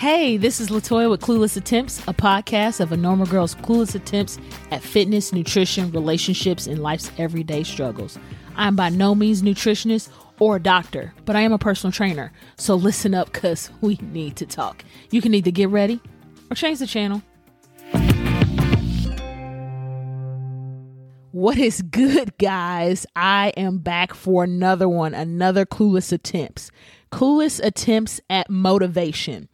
Hey, this is Latoya with Clueless Attempts, a podcast of a normal girl's clueless attempts at fitness, nutrition, relationships, and life's everyday struggles. I'm by no means nutritionist or a doctor, but I am a personal trainer. So listen up because we need to talk. You can either get ready or change the channel. What is good, guys? I am back for another one, another Clueless Attempts. Clueless Attempts at Motivation.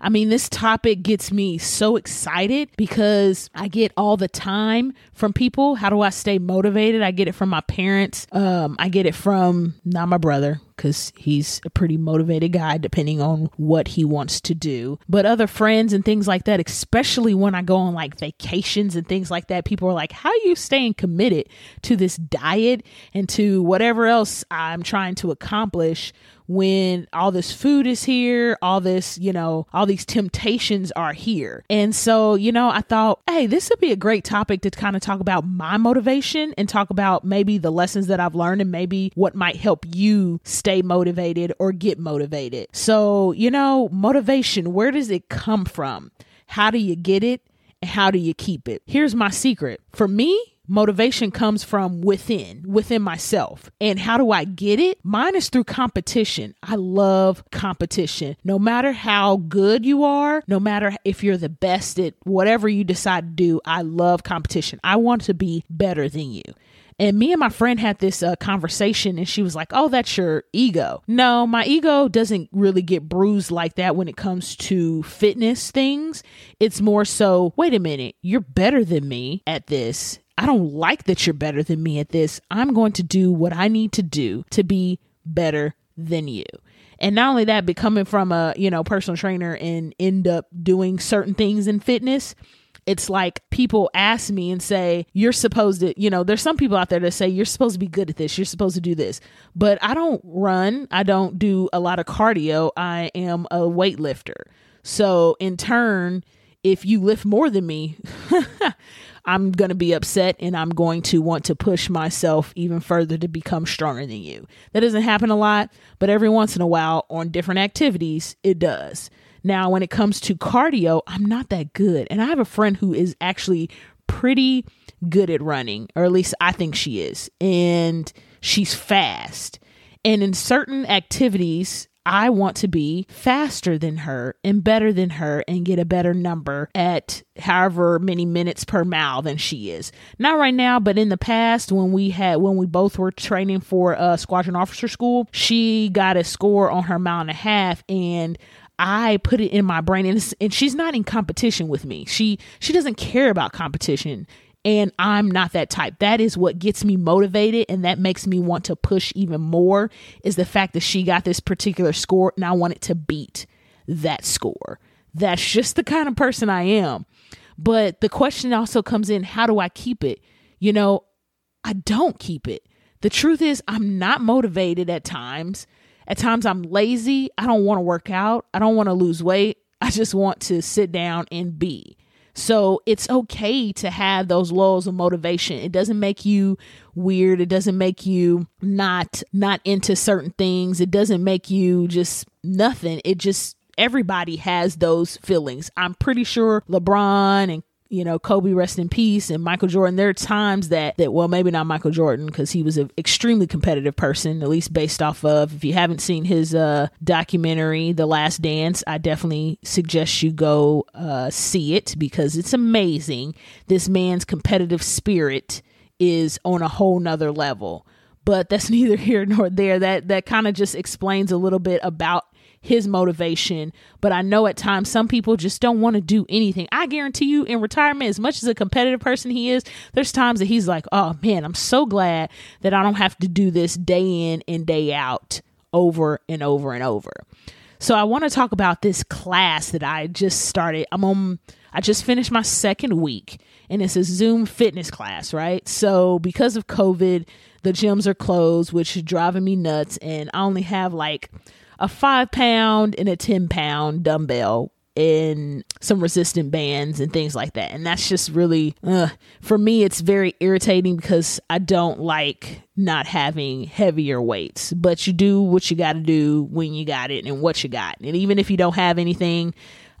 I mean, this topic gets me so excited because I get all the time from people. How do I stay motivated? I get it from my parents. Um, I get it from not my brother because he's a pretty motivated guy depending on what he wants to do. But other friends and things like that, especially when I go on like vacations and things like that, people are like, How are you staying committed to this diet and to whatever else I'm trying to accomplish when all this food is here, all this, you know, all these temptations are here. And so, you know, I thought, hey, this would be a great topic to kind of talk about my motivation and talk about maybe the lessons that I've learned and maybe what might help you stay motivated or get motivated. So, you know, motivation, where does it come from? How do you get it? And how do you keep it? Here's my secret. For me, motivation comes from within, within myself. And how do I get it? Mine is through competition. I love competition. No matter how good you are, no matter if you're the best at whatever you decide to do, I love competition. I want to be better than you. And me and my friend had this uh, conversation, and she was like, Oh, that's your ego. No, my ego doesn't really get bruised like that when it comes to fitness things. It's more so, wait a minute, you're better than me at this I don't like that you're better than me at this. I'm going to do what I need to do to be better than you. And not only that, becoming from a, you know, personal trainer and end up doing certain things in fitness, it's like people ask me and say, You're supposed to, you know, there's some people out there that say, You're supposed to be good at this, you're supposed to do this. But I don't run, I don't do a lot of cardio, I am a weightlifter. So in turn, if you lift more than me, I'm going to be upset and I'm going to want to push myself even further to become stronger than you. That doesn't happen a lot, but every once in a while on different activities, it does. Now, when it comes to cardio, I'm not that good. And I have a friend who is actually pretty good at running, or at least I think she is. And she's fast. And in certain activities, I want to be faster than her and better than her and get a better number at however many minutes per mile than she is. Not right now, but in the past when we had when we both were training for a squadron officer school, she got a score on her mile and a half and I put it in my brain and, and she's not in competition with me. She she doesn't care about competition and I'm not that type. That is what gets me motivated and that makes me want to push even more is the fact that she got this particular score and I wanted to beat that score. That's just the kind of person I am. But the question also comes in how do I keep it? You know, I don't keep it. The truth is, I'm not motivated at times. At times, I'm lazy. I don't want to work out. I don't want to lose weight. I just want to sit down and be. So it's okay to have those lulls of motivation. It doesn't make you weird. It doesn't make you not not into certain things. It doesn't make you just nothing. It just everybody has those feelings. I'm pretty sure LeBron and you know, Kobe rest in peace and Michael Jordan. There are times that that well, maybe not Michael Jordan because he was an extremely competitive person, at least based off of. If you haven't seen his uh, documentary, The Last Dance, I definitely suggest you go uh, see it because it's amazing. This man's competitive spirit is on a whole nother level. But that's neither here nor there. That that kind of just explains a little bit about his motivation. But I know at times some people just don't want to do anything. I guarantee you, in retirement, as much as a competitive person he is, there's times that he's like, oh man, I'm so glad that I don't have to do this day in and day out over and over and over. So I want to talk about this class that I just started. I'm on I just finished my second week and it's a Zoom fitness class, right? So because of COVID, the gyms are closed, which is driving me nuts and I only have like a five pound and a 10 pound dumbbell and some resistant bands and things like that. And that's just really, uh, for me, it's very irritating because I don't like not having heavier weights. But you do what you got to do when you got it and what you got. And even if you don't have anything,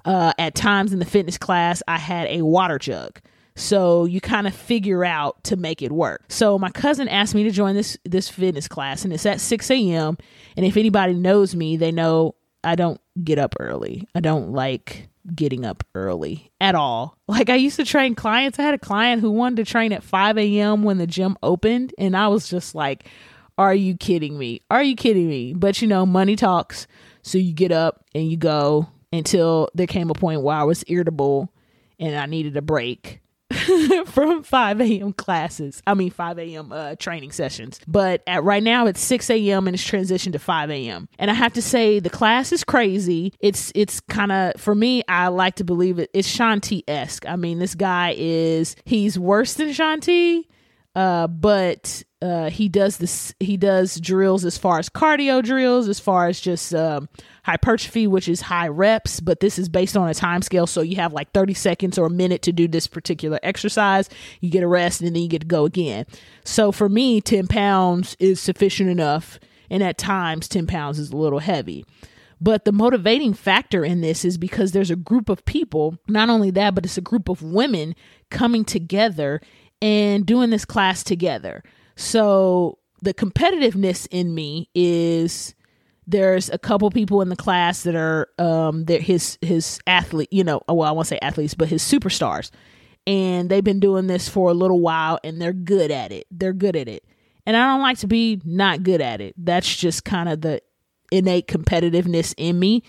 uh, at times in the fitness class, I had a water jug. So you kind of figure out to make it work. So my cousin asked me to join this this fitness class, and it's at 6 a.m. And if anybody knows me, they know I don't get up early. I don't like getting up early at all. Like I used to train clients. I had a client who wanted to train at 5 a.m. when the gym opened, and I was just like, Are you kidding me? Are you kidding me? But you know, money talks. So you get up and you go until there came a point where I was irritable and I needed a break. from 5 a.m. classes. I mean, 5 a.m. Uh, training sessions. But at right now, it's 6 a.m. and it's transitioned to 5 a.m. And I have to say, the class is crazy. It's it's kind of for me. I like to believe it. It's Shaun T esque. I mean, this guy is he's worse than Shaun T. Uh, but uh, he does this. He does drills as far as cardio drills, as far as just um, hypertrophy, which is high reps. But this is based on a time scale, so you have like thirty seconds or a minute to do this particular exercise. You get a rest, and then you get to go again. So for me, ten pounds is sufficient enough, and at times ten pounds is a little heavy. But the motivating factor in this is because there's a group of people, not only that, but it's a group of women coming together and doing this class together. So the competitiveness in me is there's a couple people in the class that are um his his athlete, you know, well I won't say athletes, but his superstars. And they've been doing this for a little while and they're good at it. They're good at it. And I don't like to be not good at it. That's just kind of the innate competitiveness in me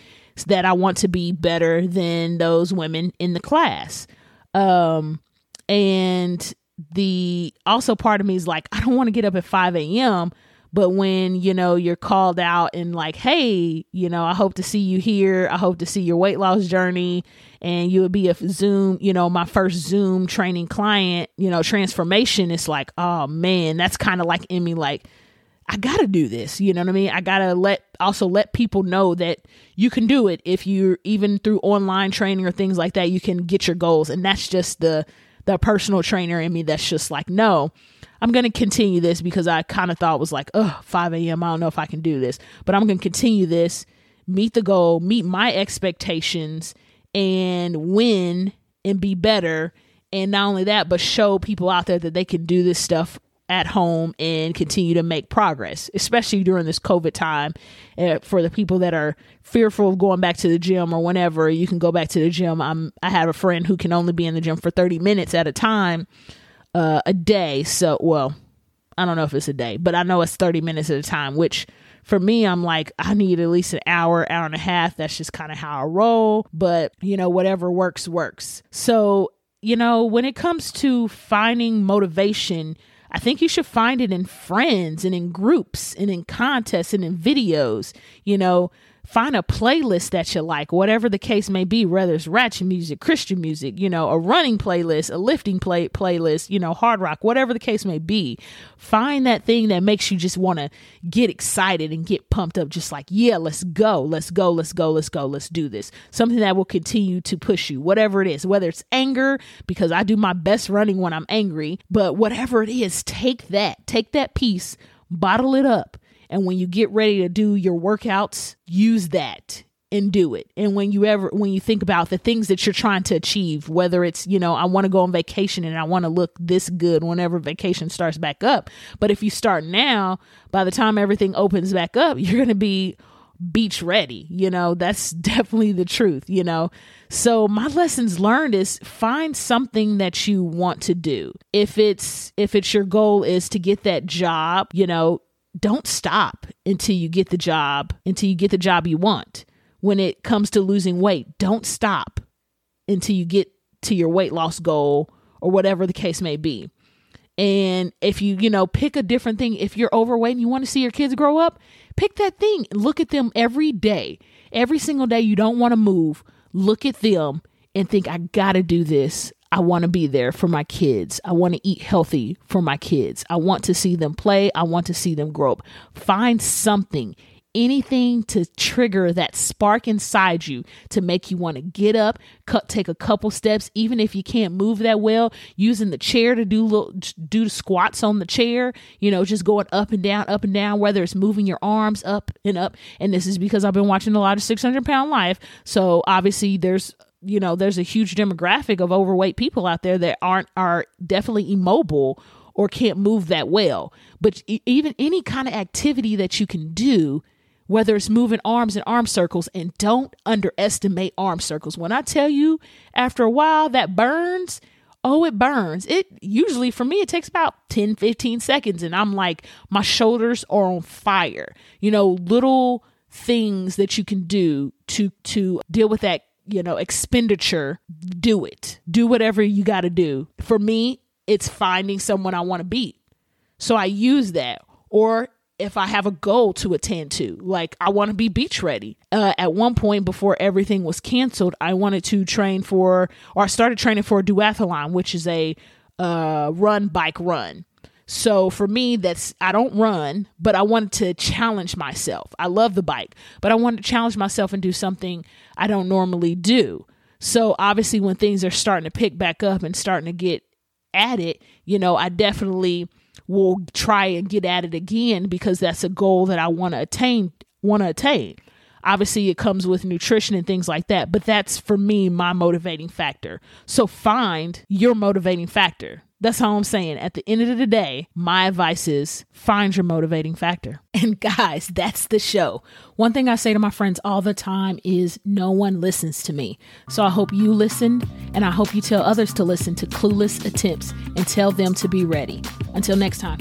that I want to be better than those women in the class. Um and the also part of me is like, I don't want to get up at 5 a.m. But when, you know, you're called out and like, hey, you know, I hope to see you here. I hope to see your weight loss journey. And you would be a Zoom, you know, my first Zoom training client, you know, transformation. It's like, oh man, that's kind of like in me, like, I gotta do this. You know what I mean? I gotta let also let people know that you can do it if you're even through online training or things like that, you can get your goals. And that's just the the personal trainer in me that's just like, no, I'm going to continue this because I kind of thought was like, oh, 5 a.m. I don't know if I can do this, but I'm going to continue this, meet the goal, meet my expectations, and win and be better. And not only that, but show people out there that they can do this stuff at home and continue to make progress, especially during this COVID time. Uh, for the people that are fearful of going back to the gym or whenever you can go back to the gym. I'm I have a friend who can only be in the gym for 30 minutes at a time uh, a day. So, well, I don't know if it's a day, but I know it's 30 minutes at a time, which for me, I'm like, I need at least an hour, hour and a half. That's just kind of how I roll. But, you know, whatever works, works. So, you know, when it comes to finding motivation, I think you should find it in friends and in groups and in contests and in videos. You know, find a playlist that you like, whatever the case may be, whether it's ratchet music, Christian music, you know, a running playlist, a lifting play playlist, you know, hard rock, whatever the case may be. Find that thing that makes you just want to get excited and get pumped up, just like, yeah, let's go, let's go, let's go, let's go, let's do this. Something that will continue to push you, whatever it is, whether it's anger, because I do my best running when I'm angry, but whatever it is, take that, take that piece, bottle it up and when you get ready to do your workouts, use that and do it. And when you ever when you think about the things that you're trying to achieve, whether it's, you know, I want to go on vacation and I want to look this good whenever vacation starts back up. But if you start now, by the time everything opens back up, you're going to be beach ready. You know, that's definitely the truth, you know. So my lessons learned is find something that you want to do. If it's if it's your goal is to get that job, you know, don't stop until you get the job, until you get the job you want. When it comes to losing weight, don't stop until you get to your weight loss goal or whatever the case may be. And if you, you know, pick a different thing, if you're overweight and you want to see your kids grow up, pick that thing. Look at them every day. Every single day you don't want to move, look at them and think, I got to do this. I want to be there for my kids. I want to eat healthy for my kids. I want to see them play. I want to see them grow up. Find something, anything to trigger that spark inside you to make you want to get up, cut, take a couple steps, even if you can't move that well, using the chair to do little, do squats on the chair, you know, just going up and down, up and down, whether it's moving your arms up and up. And this is because I've been watching a lot of 600 pound life. So obviously there's you know, there's a huge demographic of overweight people out there that aren't are definitely immobile or can't move that well. But even any kind of activity that you can do, whether it's moving arms and arm circles, and don't underestimate arm circles. When I tell you, after a while, that burns. Oh, it burns. It usually for me, it takes about 10, 15 seconds. And I'm like, my shoulders are on fire. You know, little things that you can do to to deal with that you know expenditure do it do whatever you got to do for me it's finding someone I want to beat. So I use that. Or if I have a goal to attend to, like I want to be beach ready. Uh, at one point before everything was canceled, I wanted to train for, or I started training for a duathlon, which is a uh, run, bike, run. So for me, that's I don't run, but I wanted to challenge myself. I love the bike, but I wanted to challenge myself and do something I don't normally do. So obviously, when things are starting to pick back up and starting to get at it, you know, I definitely will try and get at it again because that's a goal that I want to attain want to attain. Obviously, it comes with nutrition and things like that, but that's for me my motivating factor. So find your motivating factor. That's all I'm saying. At the end of the day, my advice is find your motivating factor. And guys, that's the show. One thing I say to my friends all the time is no one listens to me. So I hope you listened and I hope you tell others to listen to Clueless Attempts and tell them to be ready. Until next time.